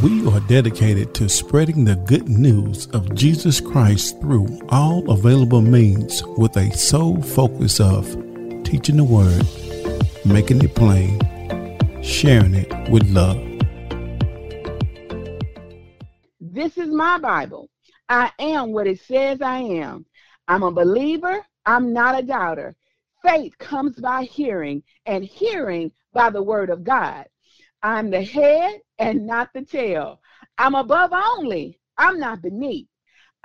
We are dedicated to spreading the good news of Jesus Christ through all available means with a sole focus of teaching the Word, making it plain, sharing it with love. This is my Bible. I am what it says I am. I'm a believer. I'm not a doubter. Faith comes by hearing, and hearing by the Word of God. I'm the head and not the tail. I'm above only. I'm not beneath.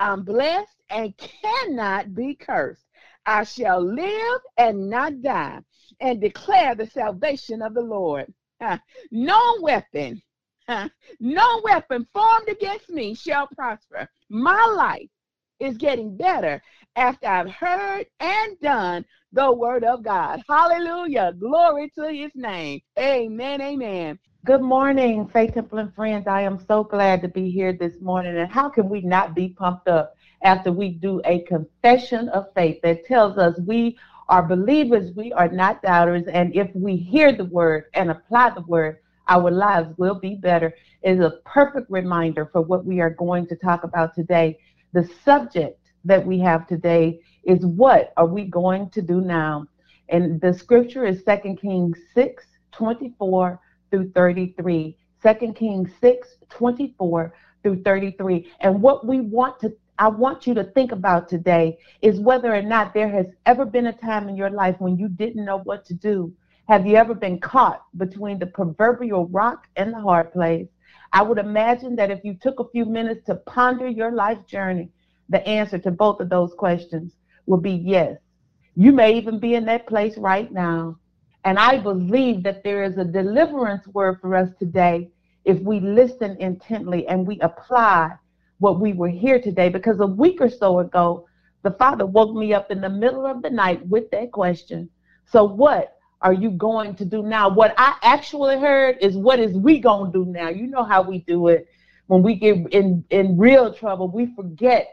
I'm blessed and cannot be cursed. I shall live and not die and declare the salvation of the Lord. No weapon, no weapon formed against me shall prosper. My life is getting better after I've heard and done the word of God. Hallelujah. Glory to his name. Amen. Amen. Good morning, Faith Temple and friends. I am so glad to be here this morning. And how can we not be pumped up after we do a confession of faith that tells us we are believers, we are not doubters, and if we hear the word and apply the word, our lives will be better. It is a perfect reminder for what we are going to talk about today. The subject that we have today is what are we going to do now? And the scripture is 2 Kings 6 24 through 33. 2 Kings 6 24 through 33. And what we want to I want you to think about today is whether or not there has ever been a time in your life when you didn't know what to do. Have you ever been caught between the proverbial rock and the hard place? I would imagine that if you took a few minutes to ponder your life journey, the answer to both of those questions will be yes. You may even be in that place right now. And I believe that there is a deliverance word for us today if we listen intently and we apply what we were here today. Because a week or so ago, the Father woke me up in the middle of the night with that question. So, what are you going to do now? What I actually heard is, what is we going to do now? You know how we do it. When we get in, in real trouble, we forget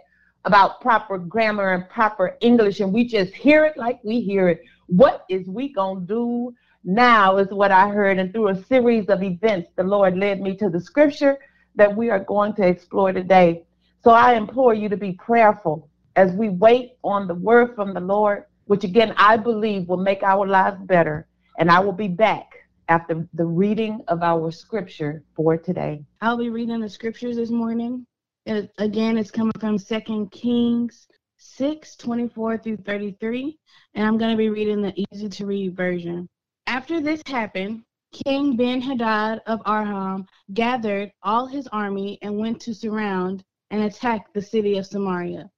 about proper grammar and proper English, and we just hear it like we hear it. What is we going to do now is what I heard. And through a series of events, the Lord led me to the scripture that we are going to explore today. So I implore you to be prayerful as we wait on the word from the Lord, which again I believe will make our lives better. And I will be back after the reading of our scripture for today. I'll be reading the scriptures this morning. It, again, it's coming from Second Kings 6 24 through 33. And I'm going to be reading the easy to read version. After this happened, King Ben Hadad of Aram gathered all his army and went to surround and attack the city of Samaria.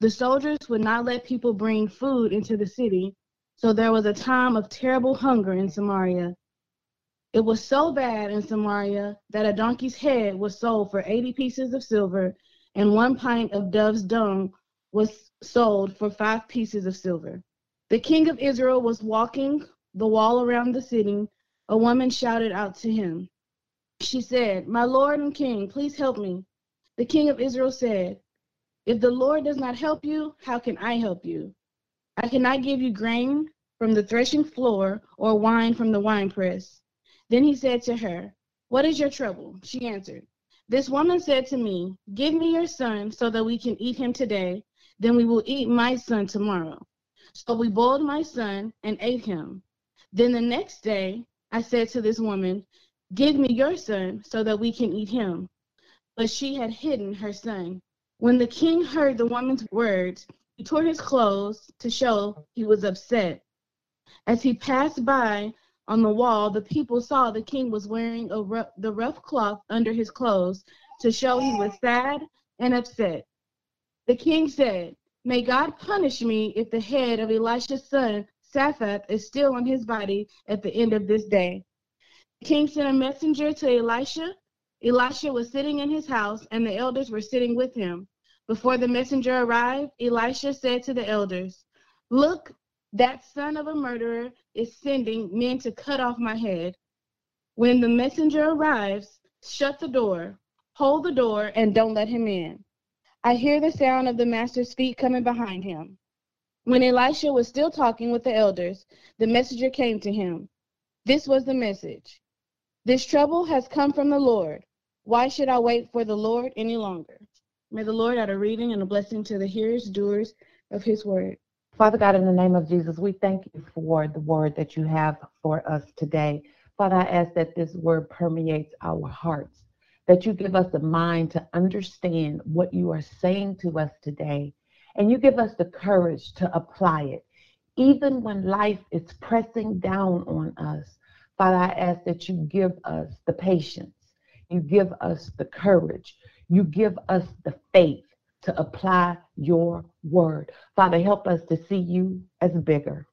The soldiers would not let people bring food into the city, so there was a time of terrible hunger in Samaria. It was so bad in Samaria that a donkey's head was sold for 80 pieces of silver, and one pint of dove's dung was sold for five pieces of silver. The king of Israel was walking the wall around the city a woman shouted out to him. She said, My Lord and King, please help me. The king of Israel said, If the Lord does not help you, how can I help you? I cannot give you grain from the threshing floor or wine from the winepress. Then he said to her, What is your trouble? She answered, This woman said to me, Give me your son so that we can eat him today, then we will eat my son tomorrow. So we boiled my son and ate him. Then the next day, I said to this woman, Give me your son so that we can eat him. But she had hidden her son. When the king heard the woman's words, he tore his clothes to show he was upset. As he passed by on the wall, the people saw the king was wearing the rough cloth under his clothes to show he was sad and upset. The king said, May God punish me if the head of Elisha's son Shaphat is still on his body at the end of this day. The king sent a messenger to Elisha. Elisha was sitting in his house, and the elders were sitting with him. Before the messenger arrived, Elisha said to the elders, Look, that son of a murderer is sending men to cut off my head. When the messenger arrives, shut the door, hold the door, and don't let him in. I hear the sound of the master's feet coming behind him. When Elisha was still talking with the elders, the messenger came to him. This was the message This trouble has come from the Lord. Why should I wait for the Lord any longer? May the Lord add a reading and a blessing to the hearers, doers of his word. Father God, in the name of Jesus, we thank you for the word that you have for us today. Father, I ask that this word permeates our hearts, that you give us a mind to understand what you are saying to us today, and you give us the courage to apply it, even when life is pressing down on us. Father, I ask that you give us the patience, you give us the courage, you give us the faith to apply your word. Father, help us to see you as bigger.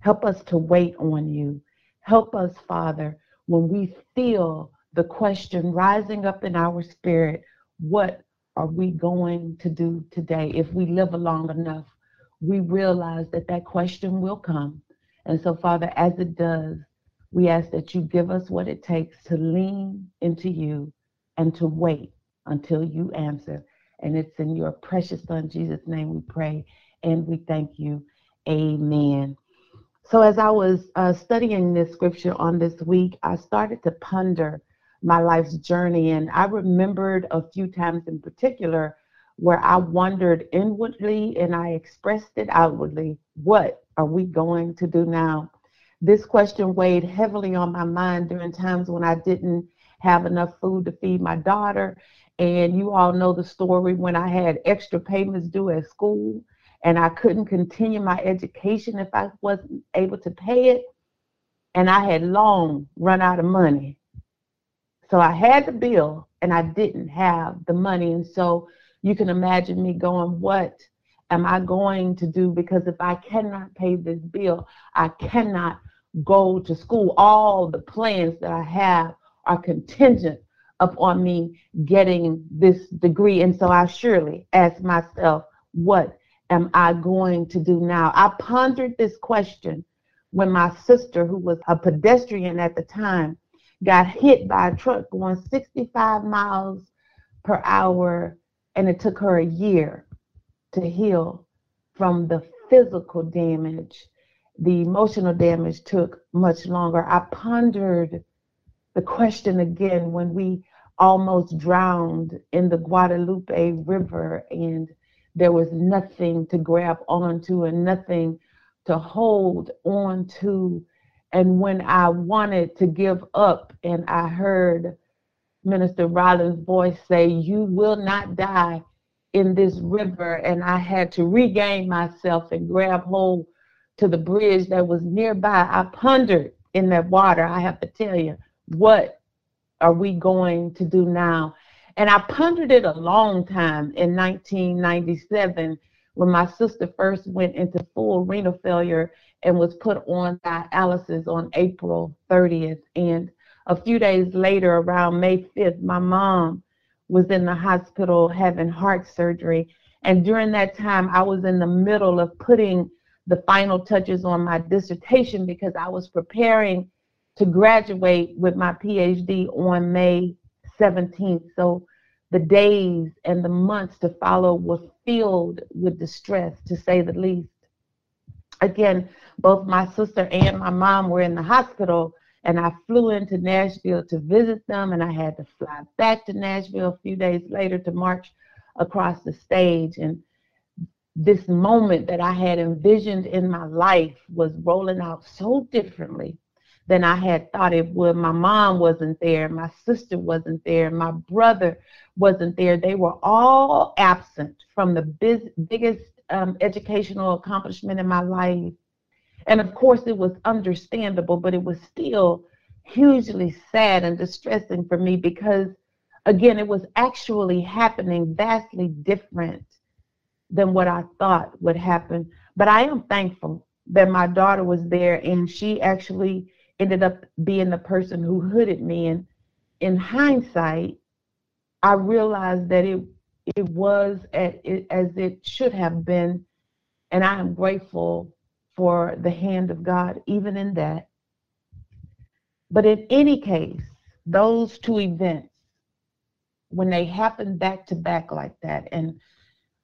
Help us to wait on you. Help us, Father, when we feel the question rising up in our spirit, what are we going to do today? If we live long enough, we realize that that question will come. And so, Father, as it does, we ask that you give us what it takes to lean into you and to wait until you answer. And it's in your precious Son, Jesus' name, we pray and we thank you. Amen. So, as I was uh, studying this scripture on this week, I started to ponder my life's journey. And I remembered a few times in particular where I wondered inwardly and I expressed it outwardly what are we going to do now? This question weighed heavily on my mind during times when I didn't have enough food to feed my daughter and you all know the story when I had extra payments due at school and I couldn't continue my education if I wasn't able to pay it. And I had long run out of money. So I had the bill and I didn't have the money. And so you can imagine me going, What am I going to do? Because if I cannot pay this bill, I cannot go to school. All the plans that I have are contingent upon me getting this degree. And so I surely asked myself, what am I going to do now? I pondered this question when my sister, who was a pedestrian at the time, got hit by a truck going 65 miles per hour, and it took her a year to heal from the physical damage. The emotional damage took much longer. I pondered the question again when we almost drowned in the Guadalupe River and there was nothing to grab onto and nothing to hold on to. And when I wanted to give up and I heard Minister Rollins' voice say, You will not die in this river, and I had to regain myself and grab hold to the bridge that was nearby, I pondered in that water, I have to tell you, what are we going to do now? And I pondered it a long time in 1997 when my sister first went into full renal failure and was put on dialysis on April 30th. And a few days later, around May 5th, my mom was in the hospital having heart surgery. And during that time, I was in the middle of putting the final touches on my dissertation because I was preparing to graduate with my PhD on May 17th. So the days and the months to follow were filled with distress, to say the least. Again, both my sister and my mom were in the hospital, and I flew into Nashville to visit them, and I had to fly back to Nashville a few days later to march across the stage. And this moment that I had envisioned in my life was rolling out so differently than I had thought it would. My mom wasn't there, my sister wasn't there, my brother wasn't there. They were all absent from the biz- biggest um, educational accomplishment in my life. And of course, it was understandable, but it was still hugely sad and distressing for me because, again, it was actually happening vastly different than what I thought would happen. But I am thankful that my daughter was there and she actually ended up being the person who hooded me. And in hindsight, I realized that it it was at, it, as it should have been, and I am grateful for the hand of God even in that. But in any case, those two events, when they happen back to back like that, and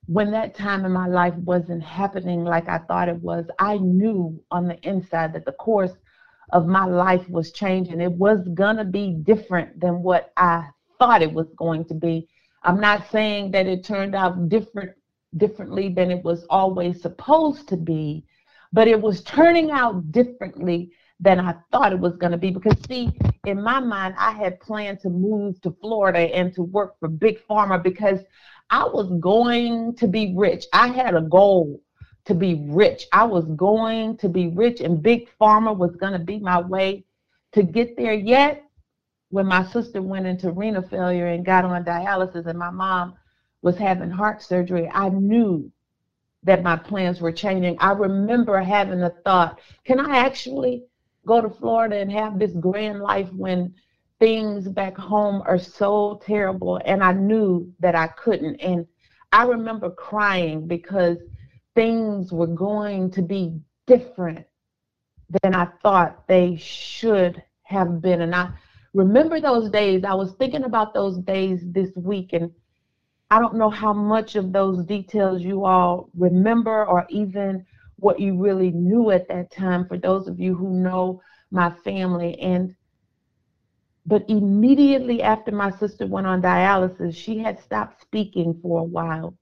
when that time in my life wasn't happening like I thought it was, I knew on the inside that the course of my life was changing. It was going to be different than what I thought it was going to be. I'm not saying that it turned out different differently than it was always supposed to be, but it was turning out differently than I thought it was going to be. Because, see, in my mind, I had planned to move to Florida and to work for Big Pharma because I was going to be rich. I had a goal to be rich. I was going to be rich, and Big Pharma was going to be my way to get there. Yet, when my sister went into renal failure and got on dialysis, and my mom was having heart surgery, I knew that my plans were changing. I remember having a thought can I actually go to Florida and have this grand life when things back home are so terrible? And I knew that I couldn't. And I remember crying because things were going to be different than I thought they should have been. And I remember those days. I was thinking about those days this week, and I don't know how much of those details you all remember or even what you really knew at that time for those of you who know my family. And but immediately after my sister went on dialysis, she had stopped speaking for a while.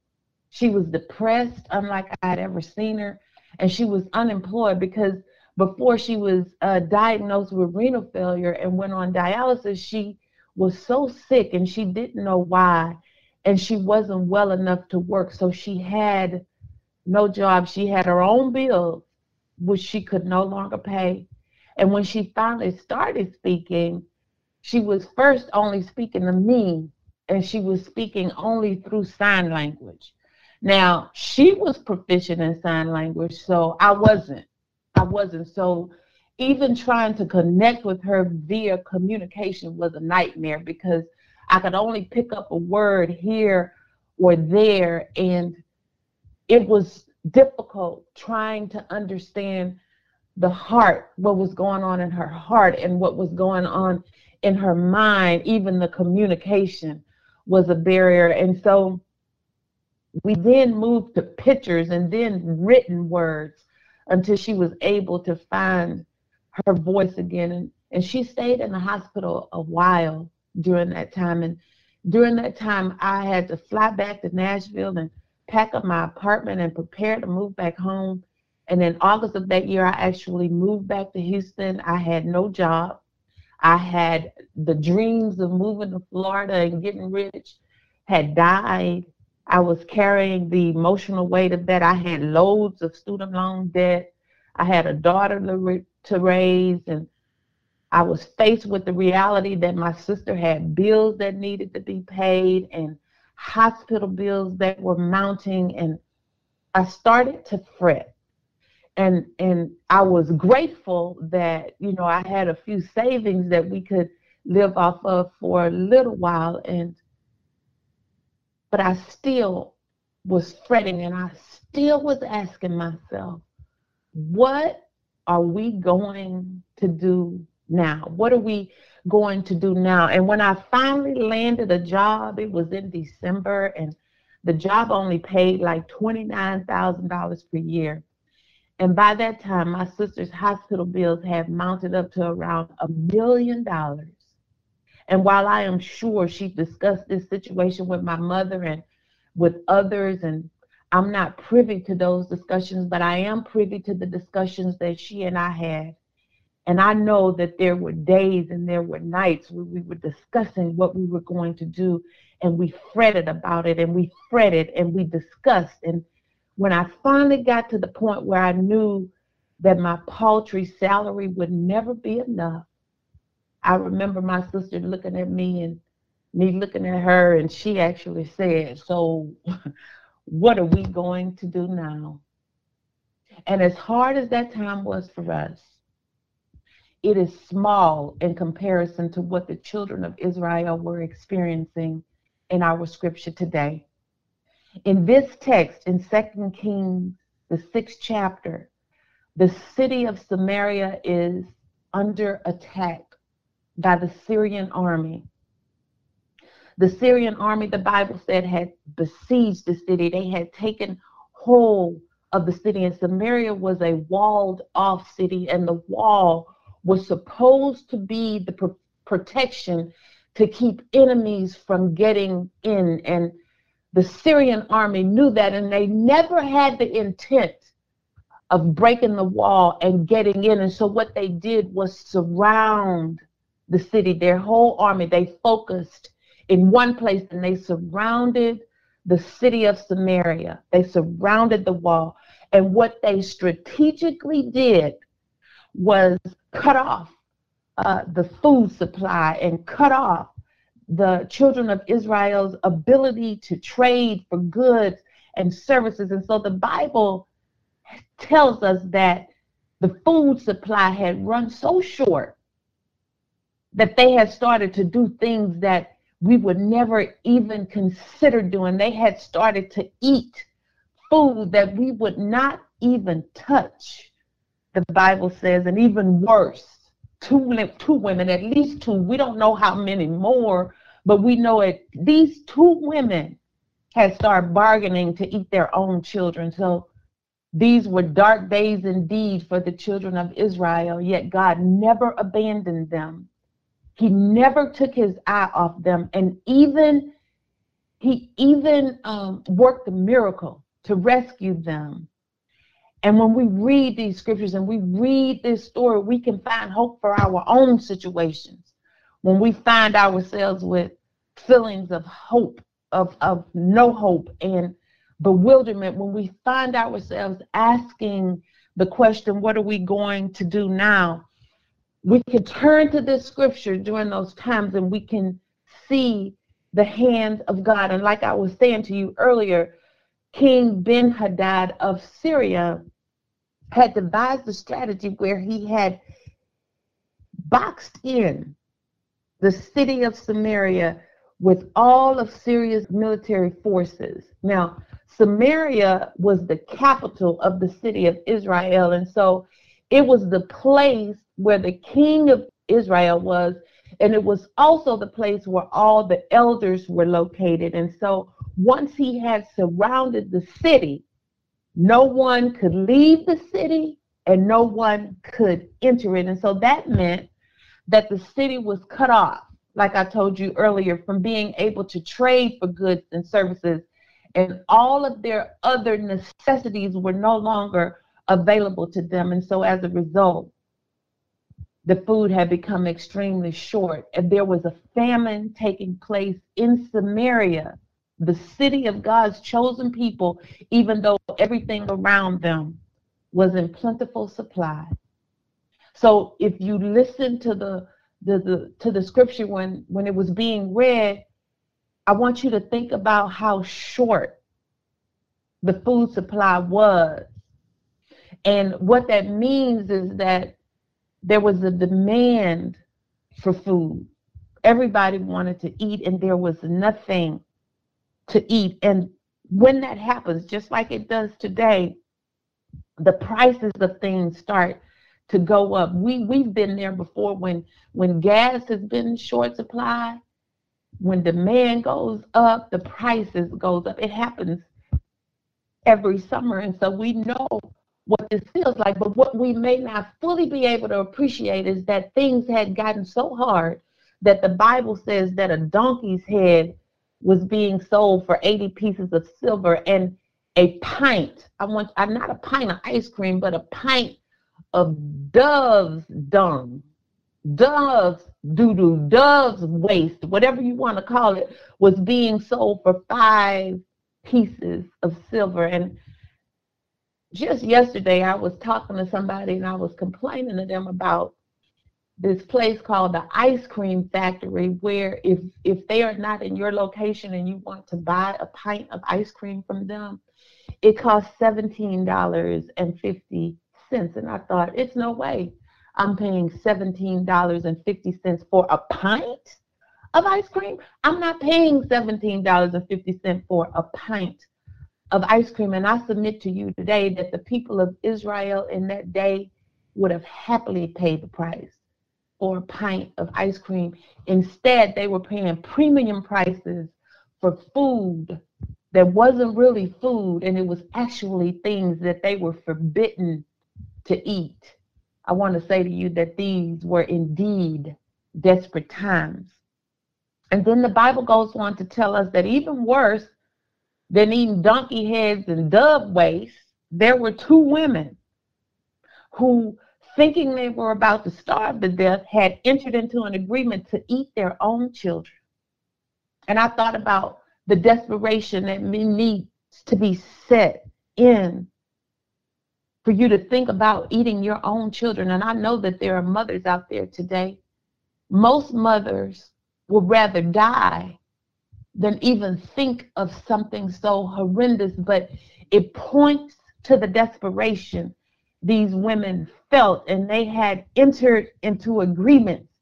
She was depressed, unlike I had ever seen her, and she was unemployed because before she was uh, diagnosed with renal failure and went on dialysis, she was so sick and she didn't know why, and she wasn't well enough to work. So she had no job. She had her own bills, which she could no longer pay. And when she finally started speaking, she was first only speaking to me, and she was speaking only through sign language. Now, she was proficient in sign language, so I wasn't. I wasn't. So even trying to connect with her via communication was a nightmare because I could only pick up a word here or there, and it was difficult trying to understand the heart, what was going on in her heart, and what was going on in her mind. Even the communication was a barrier. And so we then moved to pictures and then written words until she was able to find her voice again. And, and she stayed in the hospital a while during that time. And during that time, I had to fly back to Nashville and pack up my apartment and prepare to move back home. And in August of that year, I actually moved back to Houston. I had no job. I had the dreams of moving to Florida and getting rich had died. I was carrying the emotional weight of that. I had loads of student loan debt. I had a daughter to, raise, and I was faced with the reality that my sister had bills that needed to be paid and hospital bills that were mounting. And I started to fret. And, and I was grateful that, you know, I had a few savings that we could live off of for a little while. And but I still was fretting and I still was asking myself, what are we going to do now? What are we going to do now? And when I finally landed a job, it was in December, and the job only paid like $29,000 per year. And by that time, my sister's hospital bills had mounted up to around a million dollars. And while I am sure she discussed this situation with my mother and with others, and I'm not privy to those discussions, but I am privy to the discussions that she and I had. And I know that there were days and there were nights where we were discussing what we were going to do, and we fretted about it, and we fretted, and we discussed. And when I finally got to the point where I knew that my paltry salary would never be enough, I remember my sister looking at me and me looking at her, and she actually said, So, what are we going to do now? And as hard as that time was for us, it is small in comparison to what the children of Israel were experiencing in our scripture today. In this text, in 2 Kings, the sixth chapter, the city of Samaria is under attack by the Syrian army. The Syrian army, the Bible said, had besieged the city. They had taken hold of the city, and Samaria was a walled off city, and the wall was supposed to be the pro- protection to keep enemies from getting in. And the Syrian army knew that, and they never had the intent of breaking the wall and getting in. And so what they did was surround the city, their whole army. They focused in one place and they surrounded the city of Samaria. They surrounded the wall. And what they strategically did was cut off uh, the food supply and cut off the children of Israel's ability to trade for goods and services. And so the Bible tells us that the food supply had run so short that they had started to do things that we would never even consider doing. They had started to eat food that we would not even touch, the Bible says, and even worse, two, two women, at least two, we don't know how many more, but we know it. These two women had started bargaining to eat their own children. So these were dark days indeed for the children of Israel, yet God never abandoned them. He never took his eye off them, and even he even um, worked a miracle to rescue them. And when we read these scriptures and we read this story, we can find hope for our own situations. When we find ourselves with feelings of hope, of, of no hope, and bewilderment, when we find ourselves asking the question, What are we going to do now? We can turn to this scripture during those times and we can see the hand of God. And like I was saying to you earlier, King Ben Hadad of Syria had devised a strategy where he had boxed in the city of Samaria with all of Syria's military forces. Now, Samaria was the capital of the city of Israel, and so it was the place where the king of Israel was, and it was also the place where all the elders were located. And so once he had surrounded the city, no one could leave the city and no one could enter it. And so that meant that the city was cut off, like I told you earlier, from being able to trade for goods and services. And all of their other necessities were no longer available to them. And so as a result, the food had become extremely short. And there was a famine taking place in Samaria, the city of God's chosen people, even though everything around them was in plentiful supply. So if you listen to the, the, the to the scripture when, when it was being read, I want you to think about how short the food supply was. And what that means is that there was a demand for food. Everybody wanted to eat, and there was nothing to eat. And when that happens, just like it does today, the prices of things start to go up. We we've been there before when when gas has been short supply, when demand goes up, the prices goes up. It happens every summer, and so we know what this feels like. But what we may not fully be able to appreciate is that things had gotten so hard that the Bible says that a donkey's head was being sold for 80 pieces of silver and a pint. I want I'm not a pint of ice cream, but a pint of dove's dung, dove's doo-doo, dove's waste, whatever you want to call it, was being sold for five pieces of silver. And just yesterday I was talking to somebody and I was complaining to them about this place called the ice cream factory where if if they are not in your location and you want to buy a pint of ice cream from them it costs $17.50 and i thought it's no way. I'm paying $17.50 for a pint of ice cream? I'm not paying $17.50 for a pint of ice cream. And I submit to you today that the people of Israel in that day would have happily paid the price for a pint of ice cream. Instead, they were paying premium prices for food that wasn't really food and it was actually things that they were forbidden to eat. I want to say to you that these were indeed desperate times. And then the Bible goes on to tell us that even worse than eating donkey heads and dove waste, there were two women who, thinking they were about to starve to death, had entered into an agreement to eat their own children. And I thought about the desperation that needs to be set in for you to think about eating your own children. And I know that there are mothers out there today. Most mothers would rather die than even think of something so horrendous, but it points to the desperation these women felt, and they had entered into agreements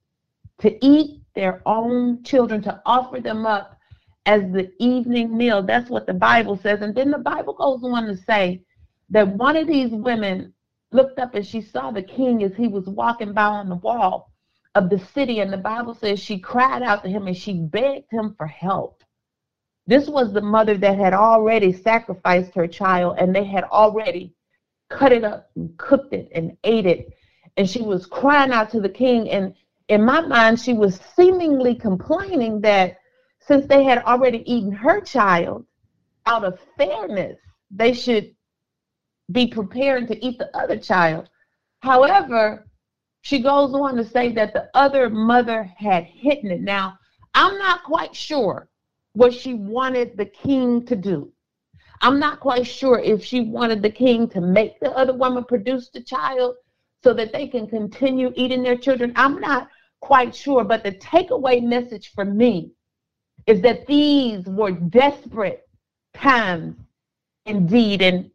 to eat their own children, to offer them up as the evening meal. That's what the Bible says. And then the Bible goes on to say that one of these women looked up and she saw the king as he was walking by on the wall of the city. And the Bible says she cried out to him and she begged him for help. This was the mother that had already sacrificed her child and they had already cut it up and cooked it and ate it. And she was crying out to the king. And in my mind, she was seemingly complaining that since they had already eaten her child, out of fairness, they should be preparing to eat the other child. However, she goes on to say that the other mother had hidden it. Now, I'm not quite sure what she wanted the king to do. I'm not quite sure if she wanted the king to make the other woman produce the child so that they can continue eating their children. I'm not quite sure, but the takeaway message for me is that these were desperate times indeed. And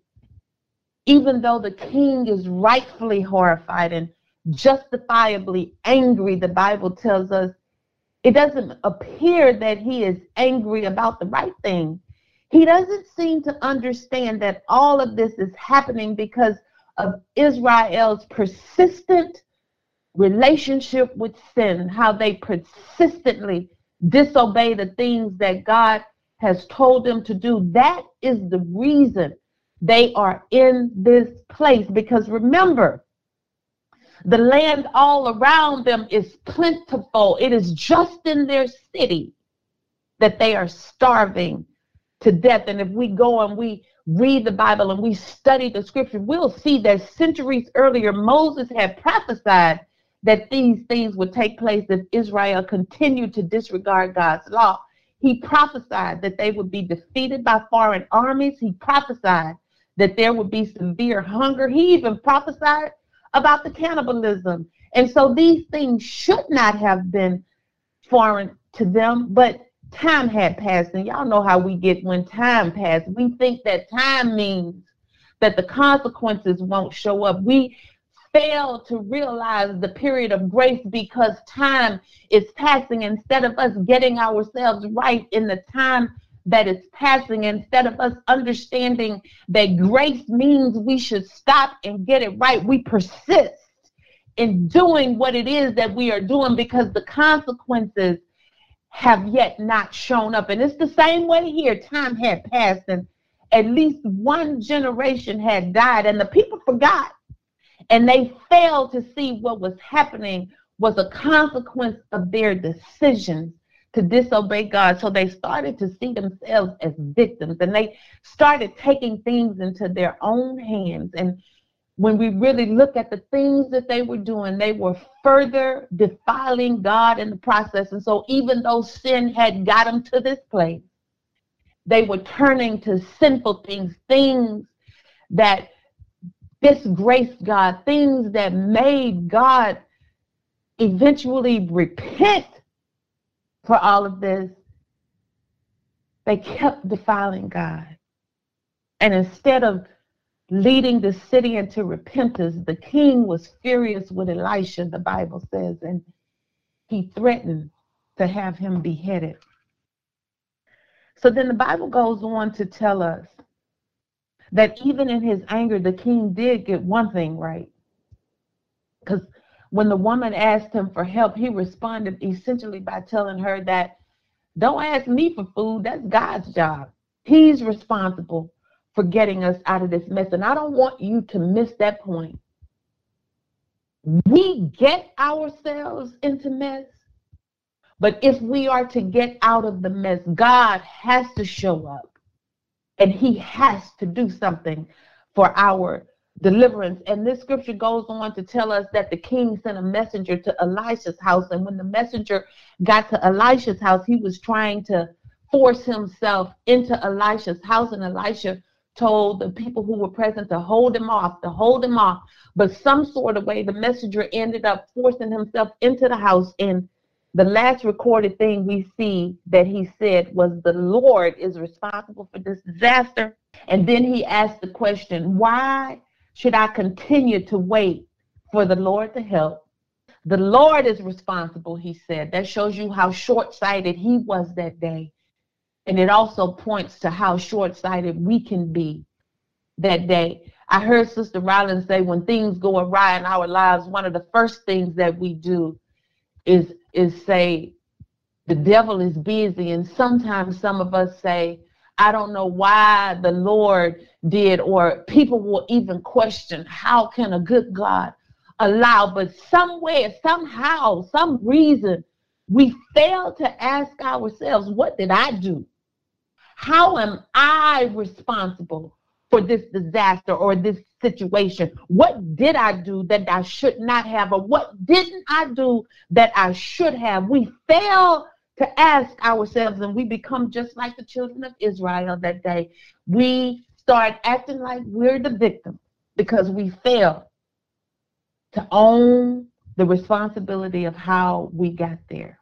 even though the king is rightfully horrified and justifiably angry, the Bible tells us it doesn't appear that he is angry about the right thing. He doesn't seem to understand that all of this is happening because of Israel's persistent relationship with sin, how they persistently disobey the things that God has told them to do. That is the reason they are in this place. Because remember, the land all around them is plentiful. It is just in their city that they are starving to death. And if we go and we read the Bible and we study the scripture, we'll see that centuries earlier, Moses had prophesied that these things would take place if Israel continued to disregard God's law. He prophesied that they would be defeated by foreign armies. He prophesied that there would be severe hunger. He even prophesied about the cannibalism. And so these things should not have been foreign to them, but time had passed. And y'all know how we get when time passed. We think that time means that the consequences won't show up. We fail to realize the period of grace because time is passing instead of us getting ourselves right in the time that is passing instead of us understanding that grace means we should stop and get it right. We persist in doing what it is that we are doing because the consequences have yet not shown up. And it's the same way here. Time had passed and at least one generation had died and the people forgot and they failed to see what was happening was a consequence of their decisions to disobey God. So they started to see themselves as victims and they started taking things into their own hands. And when we really look at the things that they were doing, they were further defiling God in the process. And so even though sin had got them to this place, they were turning to sinful things, things that disgraced God, things that made God eventually repent for all of this, they kept defiling God. And instead of leading the city into repentance, the king was furious with Elisha, the Bible says, and he threatened to have him beheaded. So then the Bible goes on to tell us that even in his anger, the king did get one thing right. Because when the woman asked him for help, he responded essentially by telling her that don't ask me for food, that's God's job. He's responsible for getting us out of this mess. And I don't want you to miss that point. We get ourselves into mess But if we are to get out of the mess, God has to show up and he has to do something for our deliverance. And this scripture goes on to tell us that the king sent a messenger to Elisha's house. And when the messenger got to Elisha's house, he was trying to force himself into Elisha's house. And Elisha told the people who were present to hold him off, to hold him off. But some sort of way, the messenger ended up forcing himself into the house. And the last recorded thing we see that he said was, The Lord is responsible for this disaster. And then he asked the question, Why should I continue to wait for the Lord to help? The Lord is responsible, he said. That shows you how short sighted he was that day. And it also points to how short sighted we can be that day. I heard Sister Rollins say when things go awry in our lives, one of the first things that we do is is say the devil is busy and sometimes some of us say I don't know why the Lord did, or people will even question how can a good God allow, but somewhere, somehow, some reason, we fail to ask ourselves, what did I do? How am I responsible for this disaster or this situation? What did I do that I should not have, or what didn't I do that I should have? We fail to ask ourselves, and we become just like the children of Israel that day. We start acting like we're the victim because we fail to own the responsibility of how we got there.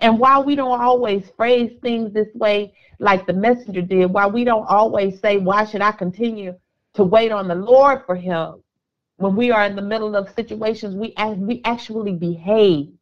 And while we don't always phrase things this way, like the messenger did, while we don't always say, Why should I continue to wait on the Lord for help? When we are in the middle of situations, we, we actually behave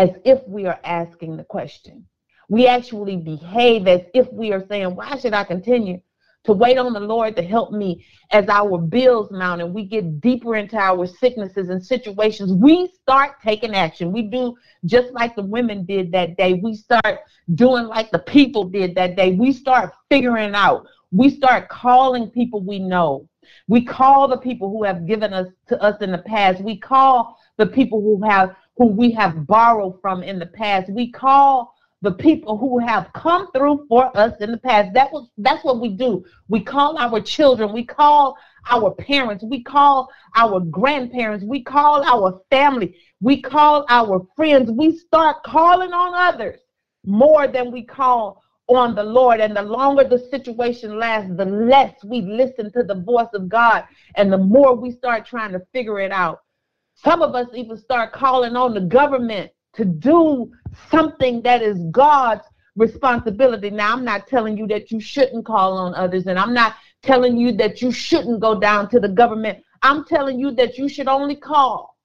as if we are asking the question. We actually behave as if we are saying, Why should I continue to wait on the Lord to help me as our bills mount and we get deeper into our sicknesses and situations? We start taking action. We do just like the women did that day. We start doing like the people did that day. We start figuring out. We start calling people we know. We call the people who have given us to us in the past. We call the people who have who we have borrowed from in the past. We call the people who have come through for us in the past. That was that's what we do. We call our children, we call our parents, we call our grandparents, we call our family, we call our friends. We start calling on others more than we call on the Lord. And the longer the situation lasts, the less we listen to the voice of God and the more we start trying to figure it out. Some of us even start calling on the government to do something that is God's responsibility. Now, I'm not telling you that you shouldn't call on others, and I'm not telling you that you shouldn't go down to the government. I'm telling you that you should only call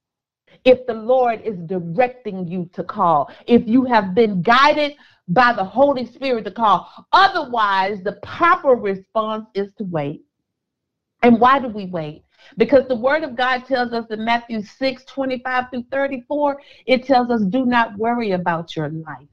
if the Lord is directing you to call, if you have been guided by the Holy Spirit to call. Otherwise, the proper response is to wait. And why do we wait? Because the word of God tells us in Matthew 6 25 through 34, it tells us, do not worry about your life,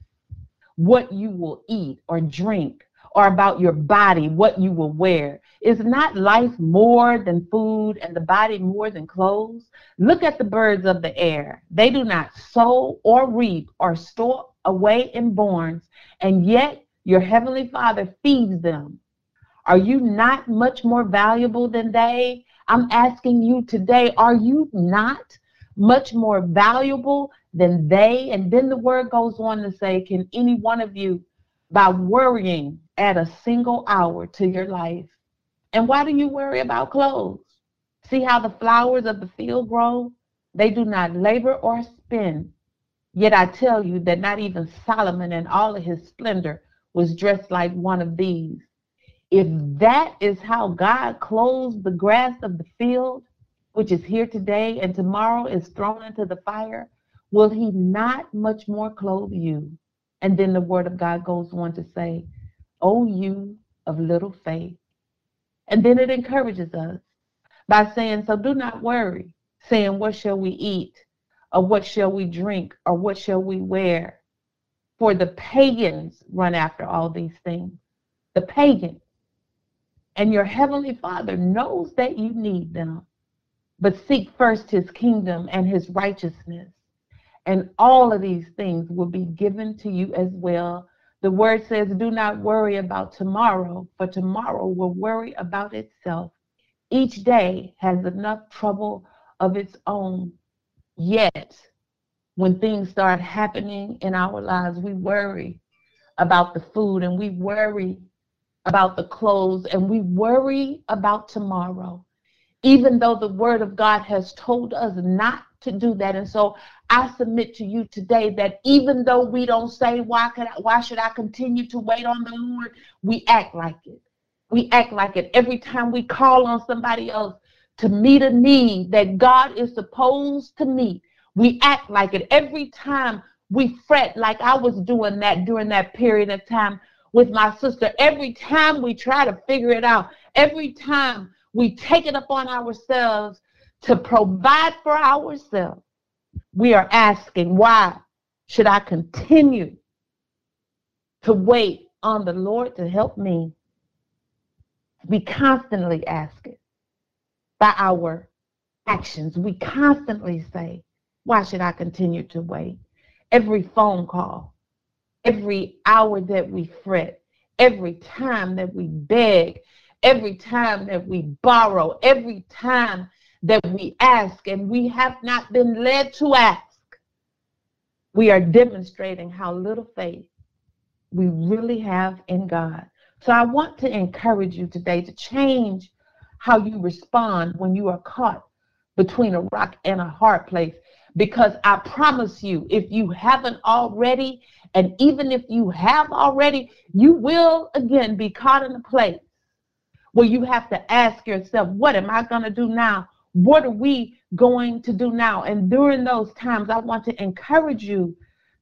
what you will eat or drink, or about your body, what you will wear. Is not life more than food and the body more than clothes? Look at the birds of the air. They do not sow or reap or store away in barns, and yet your heavenly Father feeds them. Are you not much more valuable than they? I'm asking you today, are you not much more valuable than they? And then the word goes on to say, can any one of you, by worrying, add a single hour to your life? And why do you worry about clothes? See how the flowers of the field grow? They do not labor or spin. Yet I tell you that not even Solomon in all of his splendor was dressed like one of these. If that is how God clothes the grass of the field, which is here today and tomorrow is thrown into the fire, will he not much more clothe you? And then the word of God goes on to say, O you of little faith. And then it encourages us by saying, So do not worry, saying, What shall we eat? Or what shall we drink? Or what shall we wear? For the pagans run after all these things. The pagans. And your heavenly Father knows that you need them. But seek first his kingdom and his righteousness, and all of these things will be given to you as well. The word says, Do not worry about tomorrow, for tomorrow will worry about itself. Each day has enough trouble of its own. Yet, when things start happening in our lives, we worry about the food and we worry about the clothes and we worry about tomorrow, even though the word of God has told us not to do that. And so I submit to you today that even though we don't say, why, could I, why should I continue to wait on the Lord? We act like it. We act like it. Every time we call on somebody else to meet a need that God is supposed to meet, we act like it. Every time we fret like I was doing that during that period of time with my sister. Every time we try to figure it out, every time we take it upon ourselves to provide for ourselves, we are asking, why should I continue to wait on the Lord to help me? We constantly ask it by our actions. We constantly say, why should I continue to wait? Every phone call, every hour that we fret, every time that we beg, every time that we borrow, every time that we ask and we have not been led to ask, we are demonstrating how little faith we really have in God. So I want to encourage you today to change how you respond when you are caught between a rock and a hard place. Because I promise you, if you haven't already, and even if you have already, you will again be caught in a place where you have to ask yourself, what am I going to do now? What are we going to do now? And during those times, I want to encourage you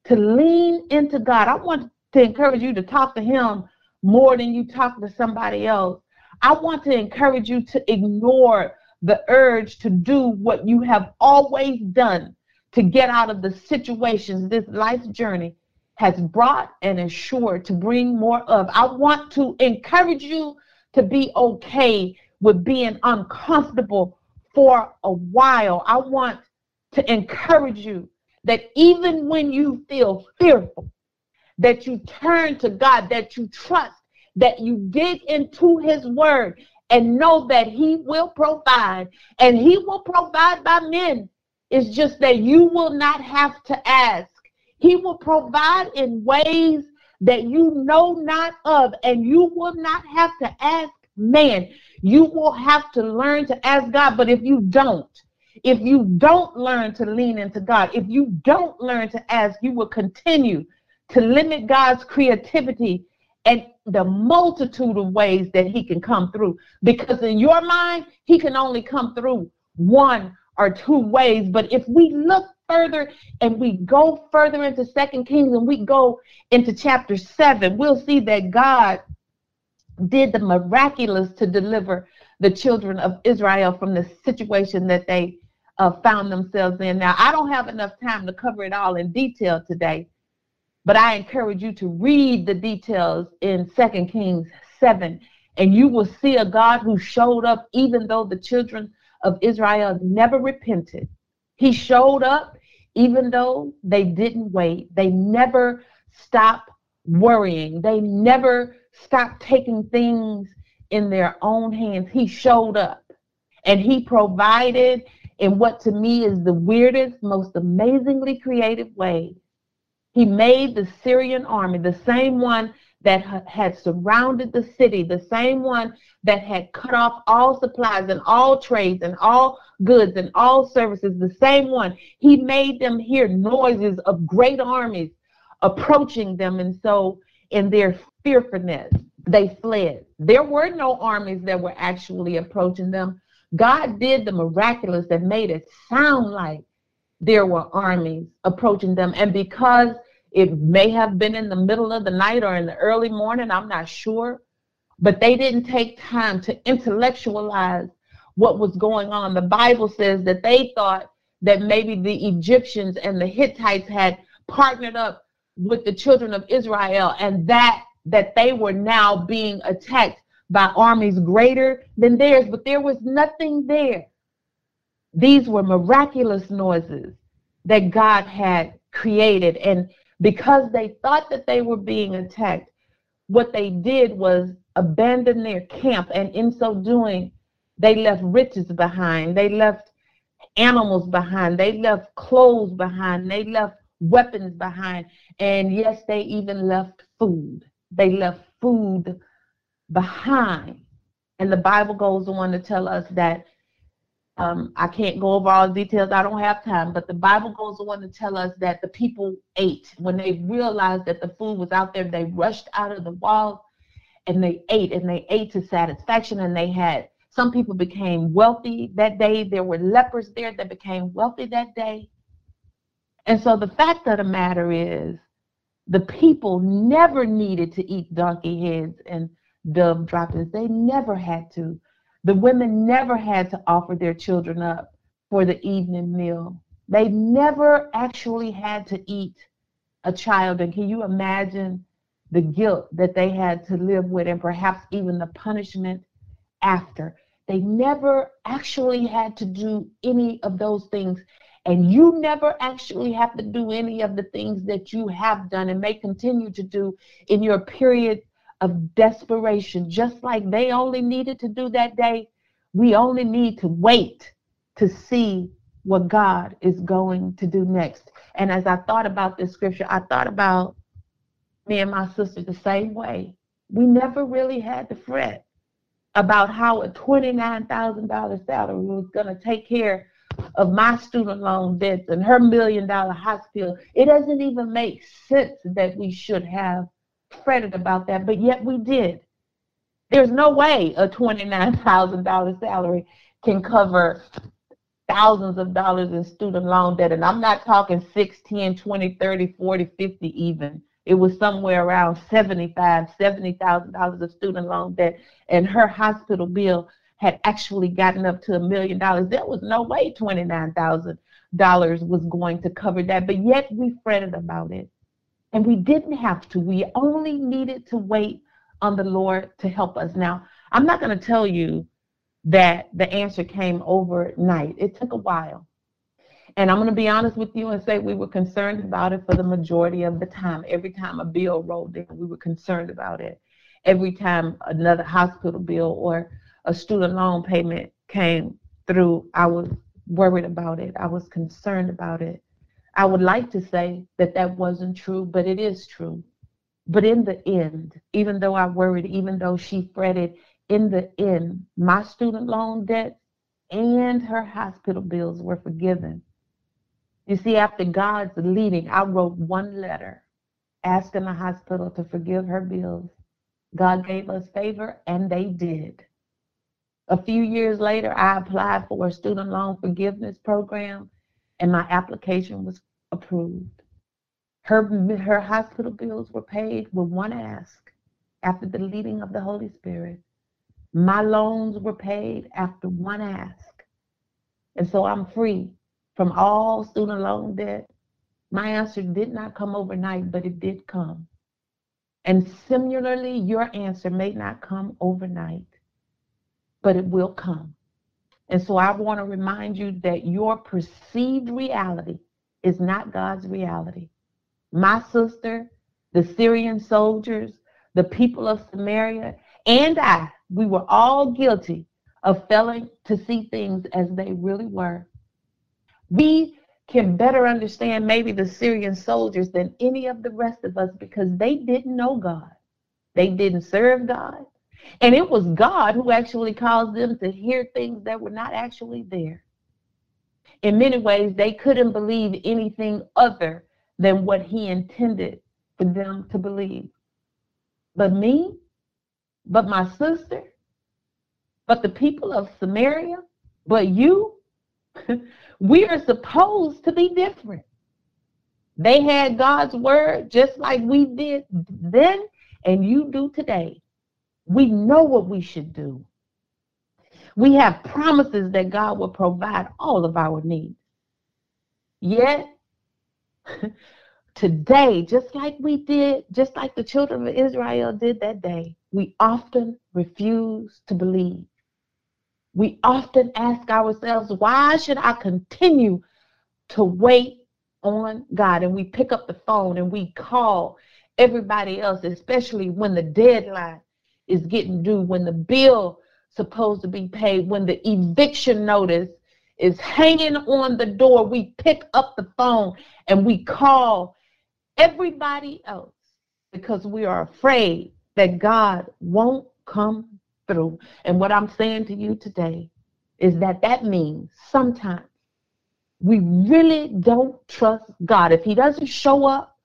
to lean into God. I want to encourage you to talk to Him more than you talk to somebody else. I want to encourage you to ignore the urge to do what you have always done to get out of the situations this life journey has brought and is sure to bring more of. I want to encourage you to be okay with being uncomfortable for a while. I want to encourage you that even when you feel fearful, that you turn to God, that you trust, that you dig into His Word and know that He will provide, and He will provide by men it's just that you will not have to ask. He will provide in ways that you know not of, and you will not have to ask man. You will have to learn to ask God. But if you don't, if you don't learn to lean into God, if you don't learn to ask, you will continue to limit God's creativity and the multitude of ways that He can come through. Because in your mind, He can only come through one or two ways. But if we look further and we go further into Second Kings and we go into chapter seven, we'll see that God did the miraculous to deliver the children of Israel from the situation that they uh, found themselves in. Now, I don't have enough time to cover it all in detail today, but I encourage you to read the details in Second Kings 7, and you will see a God who showed up even though the children of Israel never repented. He showed up even though they didn't wait. They never stopped worrying. They never stopped taking things in their own hands. He showed up and he provided in what to me is the weirdest, most amazingly creative way. He made the Syrian army, the same one that had surrounded the city, the same one that had cut off all supplies and all trades and all goods and all services, the same one. He made them hear noises of great armies approaching them. And so, in their fearfulness, they fled. There were no armies that were actually approaching them. God did the miraculous that made it sound like there were armies approaching them. And because it may have been in the middle of the night or in the early morning, I'm not sure. But they didn't take time to intellectualize what was going on. The Bible says that they thought that maybe the Egyptians and the Hittites had partnered up with the children of Israel and that that they were now being attacked by armies greater than theirs, but there was nothing there. These were miraculous noises that God had created. And because they thought that they were being attacked, what they did was abandon their camp. And in so doing, they left riches behind. They left animals behind. They left clothes behind. They left weapons behind. And yes, they even left food. They left food behind. And the Bible goes on to tell us that um, I can't go over all the details. I don't have time, but the Bible goes on to tell us that the people ate. When they realized that the food was out there, they rushed out of the walls and they ate and they ate to satisfaction and they had some people became wealthy that day. There were lepers there that became wealthy that day. And so the fact of the matter is, the people never needed to eat donkey heads and dove droppings. They never had to. The women never had to offer their children up for the evening meal. They never actually had to eat a child. And can you imagine the guilt that they had to live with and perhaps even the punishment after? They never actually had to do any of those things. And you never actually have to do any of the things that you have done and may continue to do in your period of desperation, just like they only needed to do that day. We only need to wait to see what God is going to do next. And as I thought about this scripture, I thought about me and my sister the same way. We never really had to fret about how a $29,000 salary was going to take care of my student loan debts and her million dollar hospital. It doesn't even make sense that we should have fretted about that, but yet we did. There's no way a $29,000 salary can cover thousands of dollars in student loan debt. And I'm not talking 6, 10, 20, 30, 40, 50 even. It was somewhere around 75, $70,000 of student loan debt. And her hospital bill had actually gotten up to a million dollars. There was no way $29,000 was going to cover that. But yet we fretted about it. And we didn't have to. We only needed to wait on the Lord to help us. Now, I'm not going to tell you that the answer came overnight. It took a while. And I'm going to be honest with you and say we were concerned about it for the majority of the time. Every time a bill rolled in, we were concerned about it. Every time another hospital bill or a student loan payment came through, I was worried about it. I was concerned about it. I would like to say that that wasn't true, but it is true. But in the end, even though I worried, even though she fretted, in the end, my student loan debt and her hospital bills were forgiven. You see, after God's leading, I wrote one letter asking the hospital to forgive her bills. God gave us favor, and they did. A few years later, I applied for a student loan forgiveness program, and my application was approved. Her, her hospital bills were paid with one ask after the leading of the Holy Spirit. My loans were paid after one ask. And so I'm free from all student loan debt. My answer did not come overnight, but it did come. And similarly, your answer may not come overnight, but it will come. And so I want to remind you that your perceived reality is not God's reality. My sister, the Syrian soldiers, the people of Samaria, and I, we were all guilty of failing to see things as they really were. We can better understand maybe the Syrian soldiers than any of the rest of us because they didn't know God. They didn't serve God. And it was God who actually caused them to hear things that were not actually there. In many ways, they couldn't believe anything other than what He intended for them to believe. But me, but my sister, but the people of Samaria, but you, we are supposed to be different. They had God's word just like we did then and you do today. We know what we should do. We have promises that God will provide all of our needs. Yet, today, just like we did, just like the children of Israel did that day, we often refuse to believe. We often ask ourselves, why should I continue to wait on God and we pick up the phone and we call everybody else, especially when the deadline is getting due, when the bill supposed to be paid, when the eviction notice is hanging on the door, we pick up the phone and we call everybody else because we are afraid that God won't come through. And what I'm saying to you today is that that means sometimes we really don't trust God. If He doesn't show up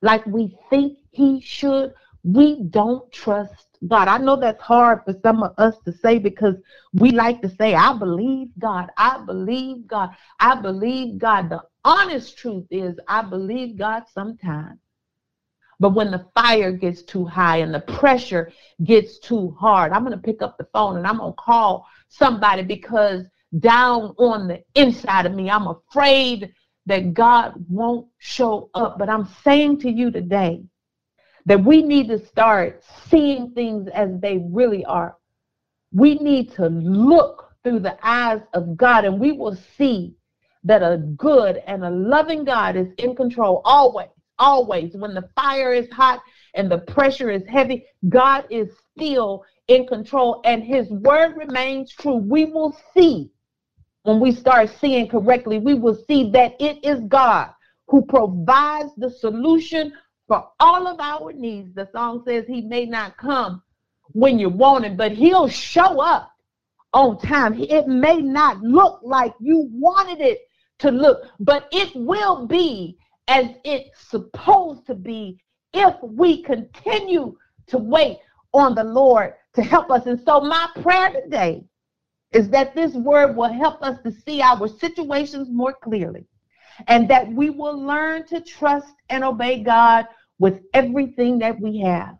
like we think He should, we don't trust God. I know that's hard for some of us to say because we like to say, I believe God. I believe God. I believe God. The honest truth is, I believe God sometimes. But when the fire gets too high and the pressure gets too hard, I'm going to pick up the phone and I'm going to call somebody because down on the inside of me, I'm afraid that God won't show up. But I'm saying to you today that we need to start seeing things as they really are. We need to look through the eyes of God and we will see that a good and a loving God is in control always always. When the fire is hot and the pressure is heavy, God is still in control and his word remains true. We will see when we start seeing correctly, we will see that it is God who provides the solution for all of our needs. The song says he may not come when you want him, but he'll show up on time. It may not look like you wanted it to look, but it will be as it's supposed to be if we continue to wait on the Lord to help us. And so, my prayer today is that this word will help us to see our situations more clearly and that we will learn to trust and obey God with everything that we have.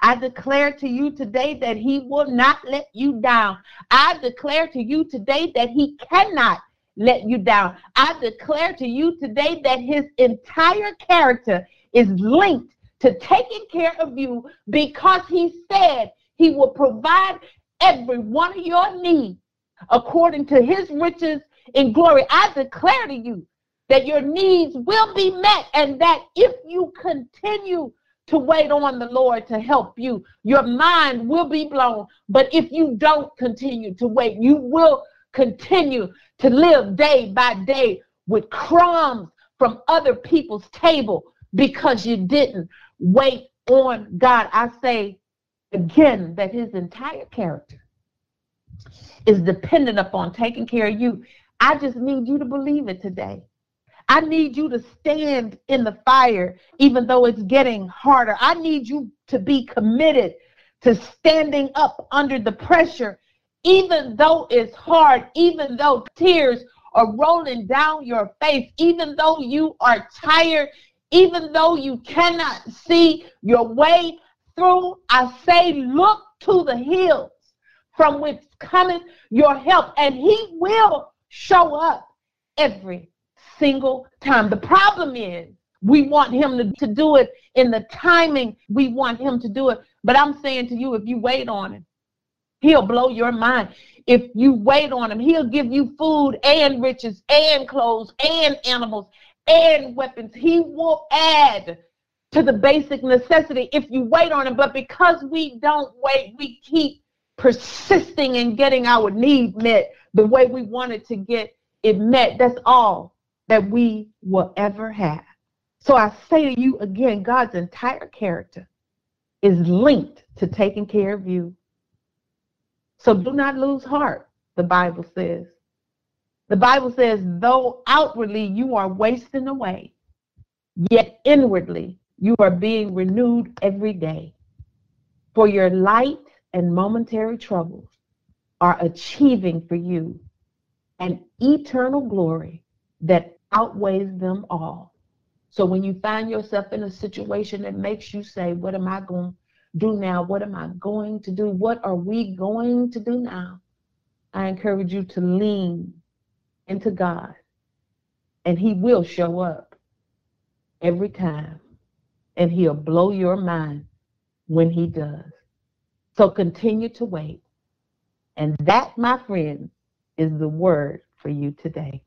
I declare to you today that He will not let you down. I declare to you today that He cannot let you down. I declare to you today that his entire character is linked to taking care of you because he said he will provide every one of your needs according to his riches in glory. I declare to you that your needs will be met and that if you continue to wait on the Lord to help you, your mind will be blown. But if you don't continue to wait, you will continue to live day by day with crumbs from other people's table because you didn't wait on God. I say again that his entire character is dependent upon taking care of you. I just need you to believe it today. I need you to stand in the fire, even though it's getting harder. I need you to be committed to standing up under the pressure even though it's hard, even though tears are rolling down your face, even though you are tired, even though you cannot see your way through, I say, look to the hills from which cometh your help, and He will show up every single time. The problem is, we want Him to, to do it in the timing we want Him to do it. But I'm saying to you, if you wait on Him, He'll blow your mind. If you wait on him, he'll give you food and riches and clothes and animals and weapons. He will add to the basic necessity if you wait on him. But because we don't wait, we keep persisting in getting our need met the way we wanted to get it met. That's all that we will ever have. So I say to you again, God's entire character is linked to taking care of you so do not lose heart, the Bible says. The Bible says, though outwardly you are wasting away, yet inwardly you are being renewed every day. For your light and momentary troubles are achieving for you an eternal glory that outweighs them all. So when you find yourself in a situation that makes you say, What am I going to do now? What am I going to do? What are we going to do now? I encourage you to lean into God, and He will show up every time, and He'll blow your mind when He does. So continue to wait. And that, my friend, is the word for you today.